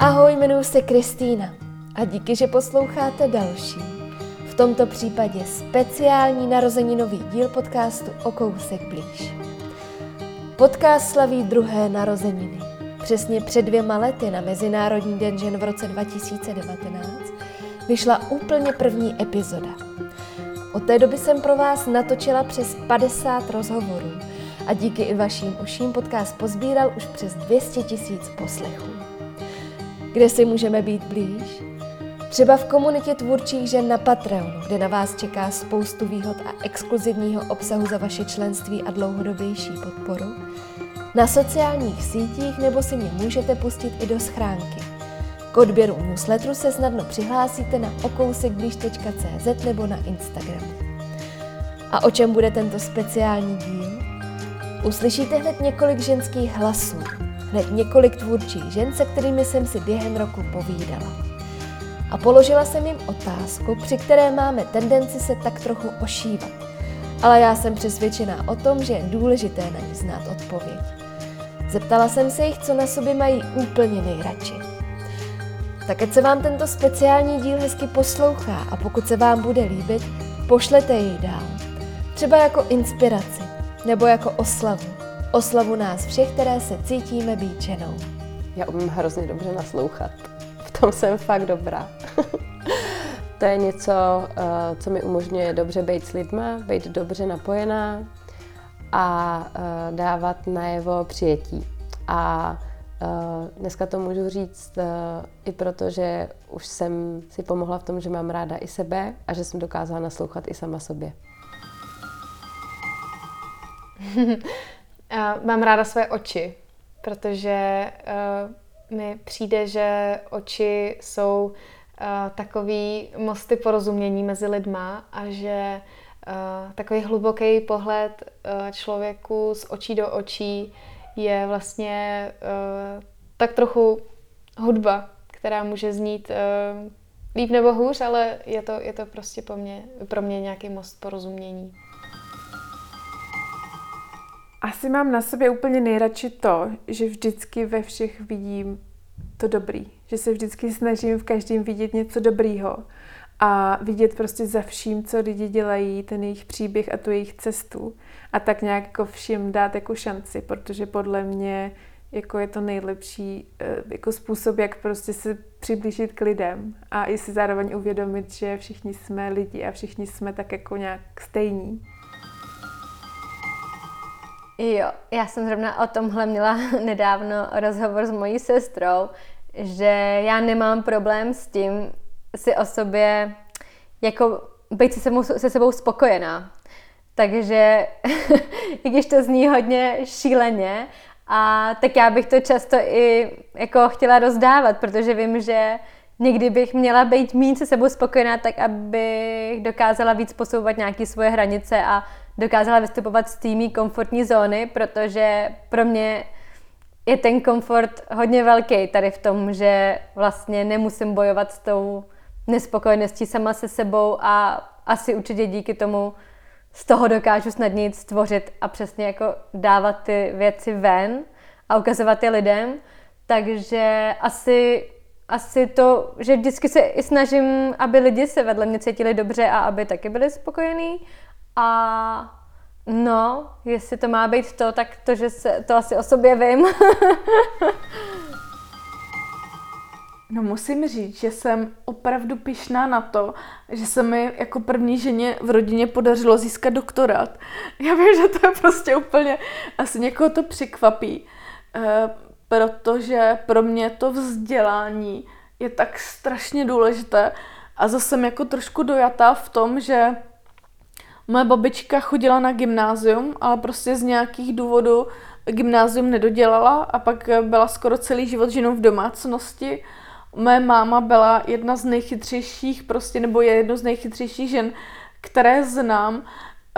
Ahoj, jmenuji se Kristýna a díky, že posloucháte další, v tomto případě speciální narozeninový díl podcastu O kousek blíž. Podcast slaví druhé narozeniny. Přesně před dvěma lety na Mezinárodní den žen v roce 2019 vyšla úplně první epizoda. Od té doby jsem pro vás natočila přes 50 rozhovorů a díky i vašim uším podcast pozbíral už přes 200 tisíc poslechů. Kde si můžeme být blíž? Třeba v komunitě tvůrčích žen na Patreonu, kde na vás čeká spoustu výhod a exkluzivního obsahu za vaše členství a dlouhodobější podporu. Na sociálních sítích nebo si mě můžete pustit i do schránky. K odběru newsletteru se snadno přihlásíte na okousekblíž.cz nebo na Instagramu. A o čem bude tento speciální díl? Uslyšíte hned několik ženských hlasů, hned několik tvůrčích žen, se kterými jsem si během roku povídala. A položila jsem jim otázku, při které máme tendenci se tak trochu ošívat. Ale já jsem přesvědčená o tom, že je důležité na ní znát odpověď. Zeptala jsem se jich, co na sobě mají úplně nejradši. Tak ať se vám tento speciální díl hezky poslouchá a pokud se vám bude líbit, pošlete jej dál. Třeba jako inspiraci nebo jako oslavu. Oslavu nás všech, které se cítíme být ženou. Já umím hrozně dobře naslouchat. V tom jsem fakt dobrá. to je něco, eh, co mi umožňuje dobře být s lidma, být dobře napojená a eh, dávat najevo přijetí. A eh, dneska to můžu říct i proto, že už jsem si pomohla v tom, že mám ráda i sebe a že jsem dokázala naslouchat i sama sobě. Mám ráda své oči, protože uh, mi přijde, že oči jsou uh, takový mosty porozumění mezi lidma a že uh, takový hluboký pohled uh, člověku z očí do očí je vlastně uh, tak trochu hudba, která může znít uh, líp nebo hůř, ale je to, je to prostě pro mě, pro mě nějaký most porozumění. Asi mám na sobě úplně nejradši to, že vždycky ve všech vidím to dobrý. Že se vždycky snažím v každém vidět něco dobrýho a vidět prostě za vším, co lidi dělají, ten jejich příběh a tu jejich cestu. A tak nějak jako všim dát jako šanci, protože podle mě jako je to nejlepší eh, jako způsob, jak prostě se přiblížit k lidem a i si zároveň uvědomit, že všichni jsme lidi a všichni jsme tak jako nějak stejní. Jo, já jsem zrovna o tomhle měla nedávno rozhovor s mojí sestrou, že já nemám problém s tím si o sobě jako být se sebou, se sebou spokojená. Takže, i když to zní hodně šíleně, a tak já bych to často i jako chtěla rozdávat, protože vím, že někdy bych měla být méně se sebou spokojená, tak abych dokázala víc posouvat nějaké svoje hranice a dokázala vystupovat z týmí komfortní zóny, protože pro mě je ten komfort hodně velký tady v tom, že vlastně nemusím bojovat s tou nespokojeností sama se sebou a asi určitě díky tomu z toho dokážu snadněji stvořit a přesně jako dávat ty věci ven a ukazovat je lidem. Takže asi, asi to, že vždycky se i snažím, aby lidi se vedle mě cítili dobře a aby taky byli spokojení a no, jestli to má být to, tak to, že se, to asi o sobě vím. No musím říct, že jsem opravdu pišná na to, že se mi jako první ženě v rodině podařilo získat doktorát. Já vím, že to je prostě úplně, asi někoho to překvapí, eh, protože pro mě to vzdělání je tak strašně důležité a zase jsem jako trošku dojatá v tom, že Moje babička chodila na gymnázium, ale prostě z nějakých důvodů gymnázium nedodělala a pak byla skoro celý život ženou v domácnosti. Moje máma byla jedna z nejchytřejších, prostě, nebo je jedno z nejchytřejších žen, které znám,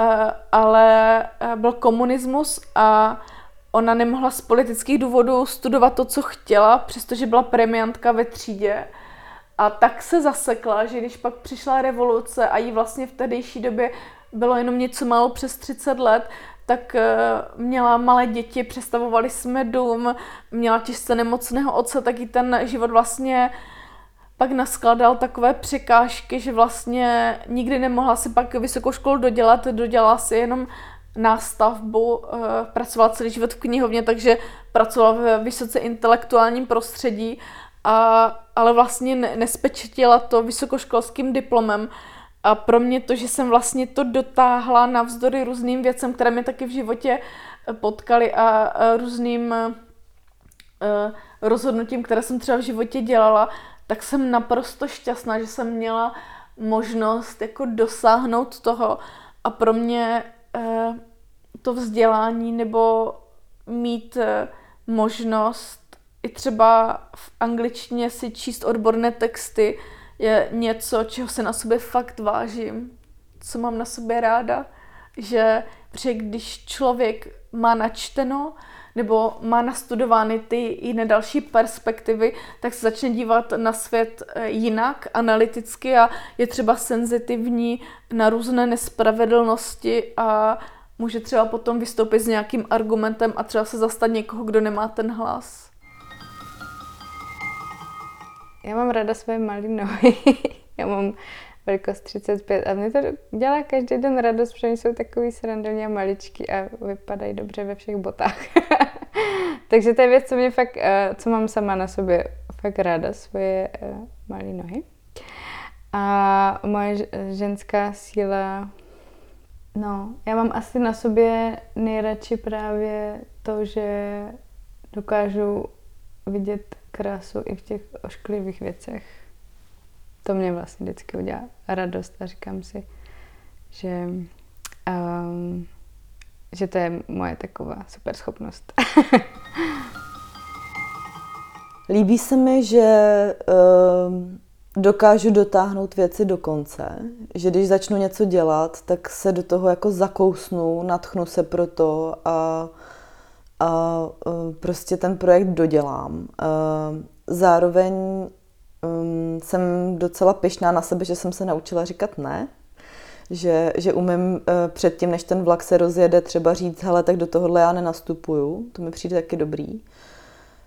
eh, ale eh, byl komunismus a ona nemohla z politických důvodů studovat to, co chtěla, přestože byla premiantka ve třídě. A tak se zasekla, že když pak přišla revoluce a jí vlastně v tehdejší době bylo jenom něco málo přes 30 let, tak eh, měla malé děti, přestavovali jsme dům, měla těžce nemocného otce, taky ten život vlastně pak naskladal takové překážky, že vlastně nikdy nemohla si pak vysokou školu dodělat, dodělala si jenom nástavbu, eh, pracovala celý život v knihovně, takže pracovala ve vysoce intelektuálním prostředí, a, ale vlastně nespečetila to vysokoškolským diplomem. A pro mě to, že jsem vlastně to dotáhla navzdory různým věcem, které mě taky v životě eh, potkali a, různým uh, rozhodnutím, které jsem třeba v životě dělala, tak jsem naprosto šťastná, že jsem měla možnost jako dosáhnout toho. A pro mě to vzdělání nebo mít možnost i třeba v angličtině si číst odborné texty je něco, čeho se na sobě fakt vážím, co mám na sobě ráda, že protože když člověk má načteno nebo má nastudovány ty jiné další perspektivy, tak se začne dívat na svět eh, jinak, analyticky a je třeba senzitivní na různé nespravedlnosti a může třeba potom vystoupit s nějakým argumentem a třeba se zastat někoho, kdo nemá ten hlas. Já mám ráda své malé nohy. Já mám velikost 35 a mě to dělá každý den radost, protože jsou takový srandelně maličký a vypadají dobře ve všech botách. Takže to je věc, co mě fakt, eh, co mám sama na sobě fakt ráda, svoje eh, malé nohy. A moje ženská síla, no, já mám asi na sobě nejradši právě to, že dokážu vidět krásu i v těch ošklivých věcech. To mě vlastně vždycky udělá radost a říkám si, že, um, že to je moje taková super schopnost. Líbí se mi, že um, dokážu dotáhnout věci do konce, že když začnu něco dělat, tak se do toho jako zakousnu, natchnu se pro to a a prostě ten projekt dodělám. Zároveň um, jsem docela pyšná na sebe, že jsem se naučila říkat ne, že, že umím uh, předtím, než ten vlak se rozjede, třeba říct, hele, tak do tohohle já nenastupuju, to mi přijde taky dobrý.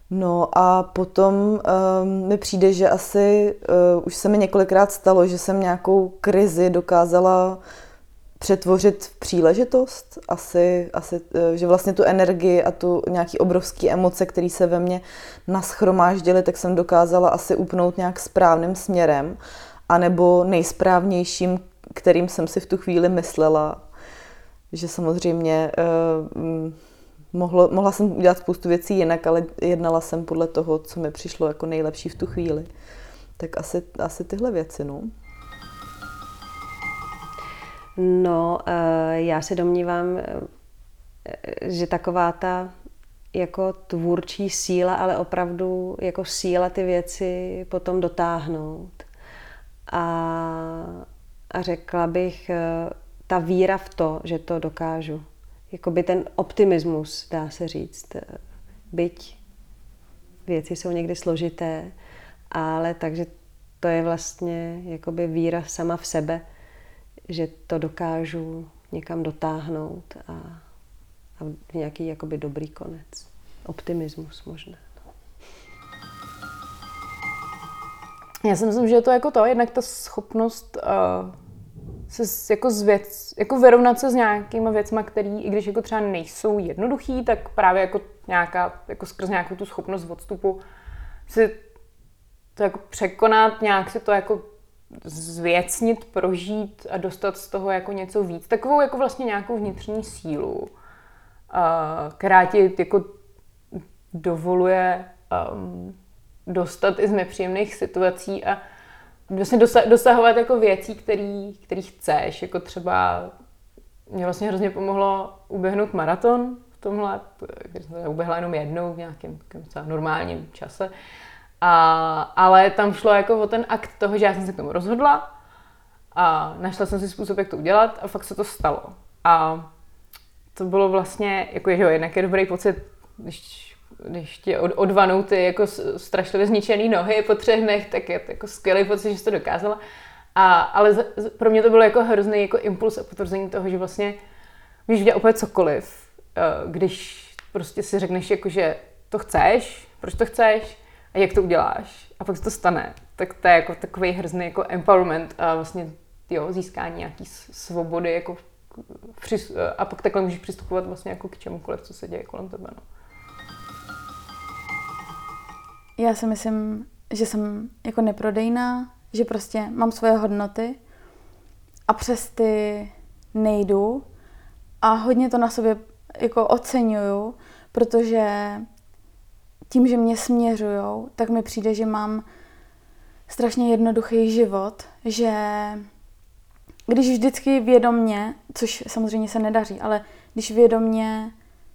No a potom um, mi přijde, že asi uh, už se mi několikrát stalo, že jsem nějakou krizi dokázala přetvořit v příležitost, asi, asi, eh, že vlastně tu energii a tu nějaký obrovský emoce, které se ve mně naschromáždily, tak jsem dokázala asi upnout nějak správným směrem, anebo nejsprávnějším, kterým jsem si v tu chvíli myslela, že samozřejmě eh, mohlo, mohla jsem udělat spoustu věcí jinak, ale jednala jsem podle toho, co mi přišlo jako nejlepší v tu chvíli. Tak asi, asi tyhle věci, no. No, eh, já se domnívám, eh, že taková ta jako tvůrčí síla, ale opravdu jako síla ty věci potom dotáhnout. A, a řekla bych, eh, ta víra v to, že to dokážu. Jakoby ten optimismus, dá se říct. Byť věci jsou někdy složité, ale takže to je vlastně jakoby víra sama v sebe, že to dokážu někam dotáhnout a, a nějaký jakoby dobrý konec. Optimismus možná. No. Já si myslím, že je to jako to, jednak ta schopnost uh, se jako, zvěc, jako vyrovnat se s nějakýma věcma, které, i když jako třeba nejsou jednoduchý, tak právě jako nějaká, jako skrz nějakou tu schopnost odstupu si to jako překonat, nějak si to jako zvěcnit, prožít a dostat z toho jako něco víc. Takovou jako vlastně nějakou vnitřní sílu, která ti jako dovoluje um, dostat i z nepříjemných situací a vlastně dosahovat jako věcí, který, který chceš. Jako třeba mě vlastně hrozně pomohlo uběhnout maraton v tomhle, když jsem uběhla jenom jednou v nějakém normálním čase. A, ale tam šlo jako o ten akt toho, že já jsem se k tomu rozhodla a našla jsem si způsob, jak to udělat a fakt se to stalo. A to bylo vlastně, jako že jo, jednak je dobrý pocit, když, když ti od, odvanou ty jako strašlivě zničený nohy po třech dnech, tak je to jako skvělý pocit, že jsi to dokázala. A, ale z, pro mě to bylo jako hrozný jako impuls a potvrzení toho, že vlastně můžeš udělat úplně cokoliv, eh, když prostě si řekneš, jako, že to chceš, proč to chceš a jak to uděláš a pak se to stane, tak to je jako takový hrozný jako empowerment a vlastně jo, získání nějaký svobody jako a pak takhle můžeš přistupovat vlastně jako k čemukoliv, co se děje kolem tebe. No. Já si myslím, že jsem jako neprodejná, že prostě mám svoje hodnoty a přes ty nejdu a hodně to na sobě jako oceňuju, protože tím, že mě směřujou, tak mi přijde, že mám strašně jednoduchý život, že když vždycky vědomně, což samozřejmě se nedaří, ale když vědomně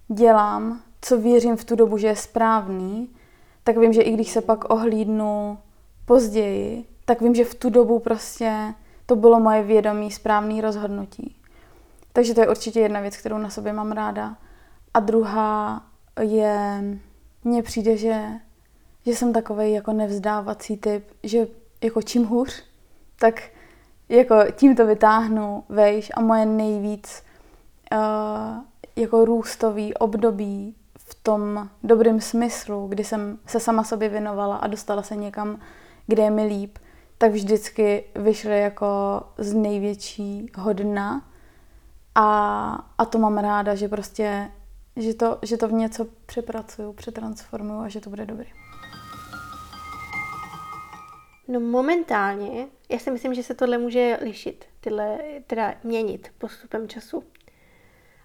dělám, co věřím v tu dobu, že je správný, tak vím, že i když se pak ohlídnu později, tak vím, že v tu dobu prostě to bylo moje vědomí správné rozhodnutí. Takže to je určitě jedna věc, kterou na sobě mám ráda. A druhá je, mně přijde, že, že jsem takový jako nevzdávací typ, že jako čím hůř, tak jako tím to vytáhnu vejš a moje nejvíc uh, jako růstový období v tom dobrém smyslu, kdy jsem se sama sobě věnovala a dostala se někam, kde je mi líp, tak vždycky vyšly jako z největšího dna. A, a to mám ráda, že prostě, že to, že to v něco přepracuju, přetransformuju a že to bude dobrý. No momentálně, já si myslím, že se tohle může lišit, tyhle, teda měnit postupem času.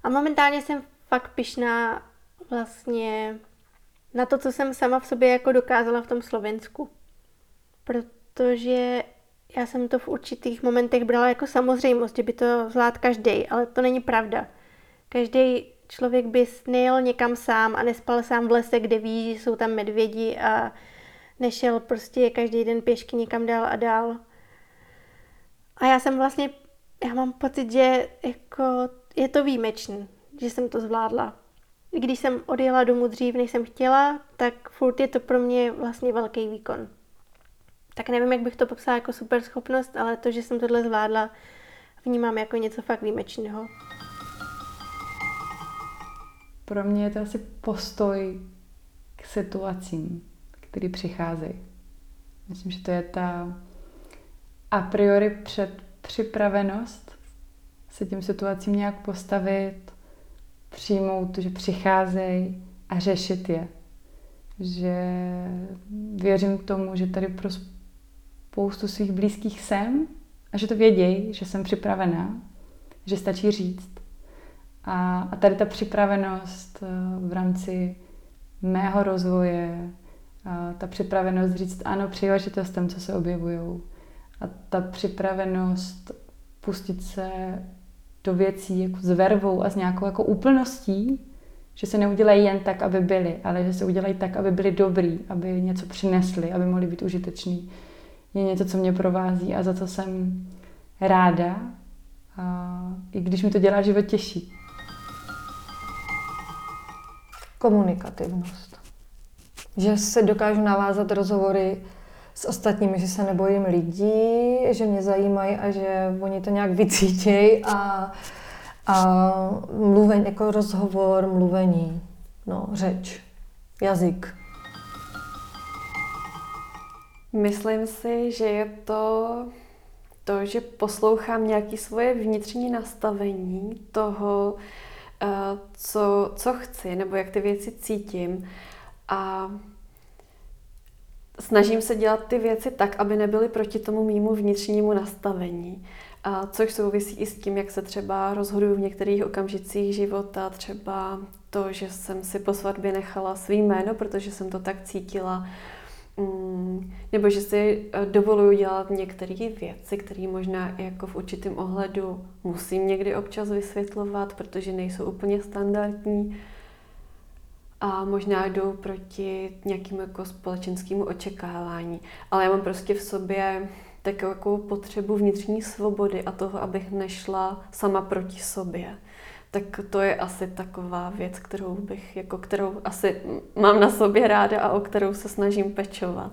A momentálně jsem fakt pišná vlastně na to, co jsem sama v sobě jako dokázala v tom Slovensku. Protože já jsem to v určitých momentech brala jako samozřejmost, že by to zvlád každý, ale to není pravda. Každý člověk by nejel někam sám a nespal sám v lese, kde ví, že jsou tam medvědi a nešel prostě každý den pěšky někam dál a dál. A já jsem vlastně, já mám pocit, že jako je to výjimečný, že jsem to zvládla. Když jsem odjela domů dřív, než jsem chtěla, tak furt je to pro mě vlastně velký výkon. Tak nevím, jak bych to popsala jako super schopnost, ale to, že jsem tohle zvládla, vnímám jako něco fakt výjimečného. Pro mě je to asi postoj k situacím který přicházejí. Myslím, že to je ta a priori předpřipravenost se těm situacím nějak postavit, přijmout, že přicházejí a řešit je. Že věřím tomu, že tady pro spoustu svých blízkých jsem a že to vědějí, že jsem připravená, že stačí říct. A, a tady ta připravenost eh, v rámci mého rozvoje, ta připravenost říct ano příležitostem, co se objevují. A ta připravenost pustit se do věcí jako s vervou a s nějakou jako úplností, že se neudělají jen tak, aby byli, ale že se udělají tak, aby byli dobrý, aby něco přinesli, aby mohli být užiteční. Je něco, co mě provází a za co jsem ráda, a i když mi to dělá život těžší. Komunikativnost že se dokážu navázat rozhovory s ostatními, že se nebojím lidí, že mě zajímají a že oni to nějak vycítějí a, a mluvení, jako rozhovor, mluvení, no, řeč, jazyk. Myslím si, že je to to, že poslouchám nějaké svoje vnitřní nastavení toho, co, co chci, nebo jak ty věci cítím a snažím se dělat ty věci tak, aby nebyly proti tomu mýmu vnitřnímu nastavení. A což souvisí i s tím, jak se třeba rozhoduju v některých okamžicích života, třeba to, že jsem si po svatbě nechala svý jméno, protože jsem to tak cítila, mm, nebo že si eh, dovoluju dělat některé věci, které možná jako v určitém ohledu musím někdy občas vysvětlovat, protože nejsou úplně standardní a možná jdou proti nějakému jako společenskému očekávání. Ale já mám prostě v sobě takovou potřebu vnitřní svobody a toho, abych nešla sama proti sobě. Tak to je asi taková věc, kterou bych, jako kterou asi mám na sobě ráda a o kterou se snažím pečovat.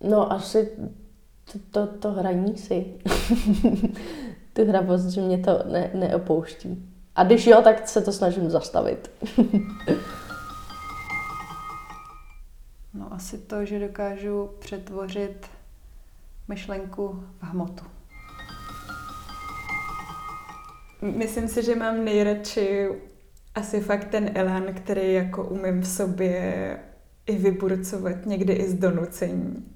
No asi to, to, to hraní si. tu hravost, že mě to ne, neopouští. A když jo, tak se to snažím zastavit. No asi to, že dokážu přetvořit myšlenku v hmotu. Myslím si, že mám nejradši asi fakt ten elán, který jako umím v sobě i vyburcovat, někdy i z donucení.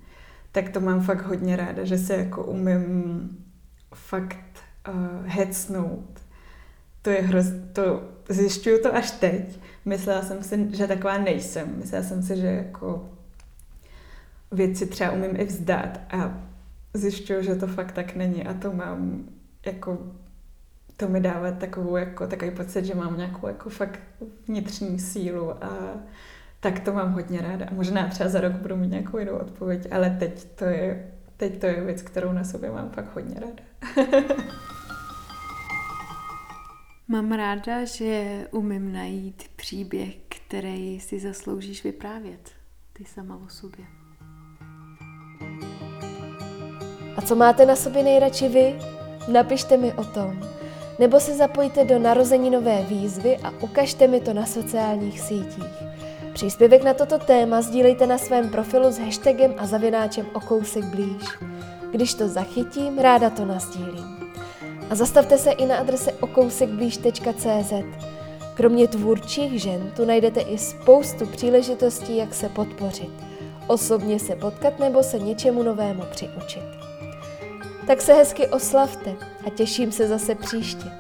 Tak to mám fakt hodně ráda, že se jako umím fakt uh, hecnout. To je hroz... to zjišťuju to až teď. Myslela jsem si, že taková nejsem. Myslela jsem si, že jako věci třeba umím i vzdát a zjišťuju, že to fakt tak není a to mám jako to mi dává takovou jako, takový pocit, že mám nějakou jako fakt vnitřní sílu a tak to mám hodně ráda. Možná třeba za rok budu mít nějakou jinou odpověď, ale teď to je, teď to je věc, kterou na sobě mám fakt hodně ráda. Mám ráda, že umím najít příběh, který si zasloužíš vyprávět. Ty sama o sobě. A co máte na sobě nejradši vy? Napište mi o tom. Nebo se zapojte do narozeninové výzvy a ukažte mi to na sociálních sítích. Příspěvek na toto téma sdílejte na svém profilu s hashtagem a zavináčem o kousek blíž. Když to zachytím, ráda to nazdílím. A zastavte se i na adrese okousekblíž.cz. Kromě tvůrčích žen tu najdete i spoustu příležitostí, jak se podpořit, osobně se potkat nebo se něčemu novému přiučit. Tak se hezky oslavte a těším se zase příště.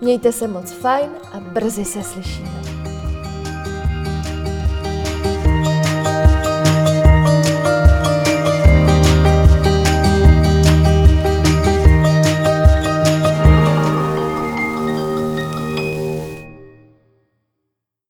Mějte se moc fajn a brzy se slyšíme.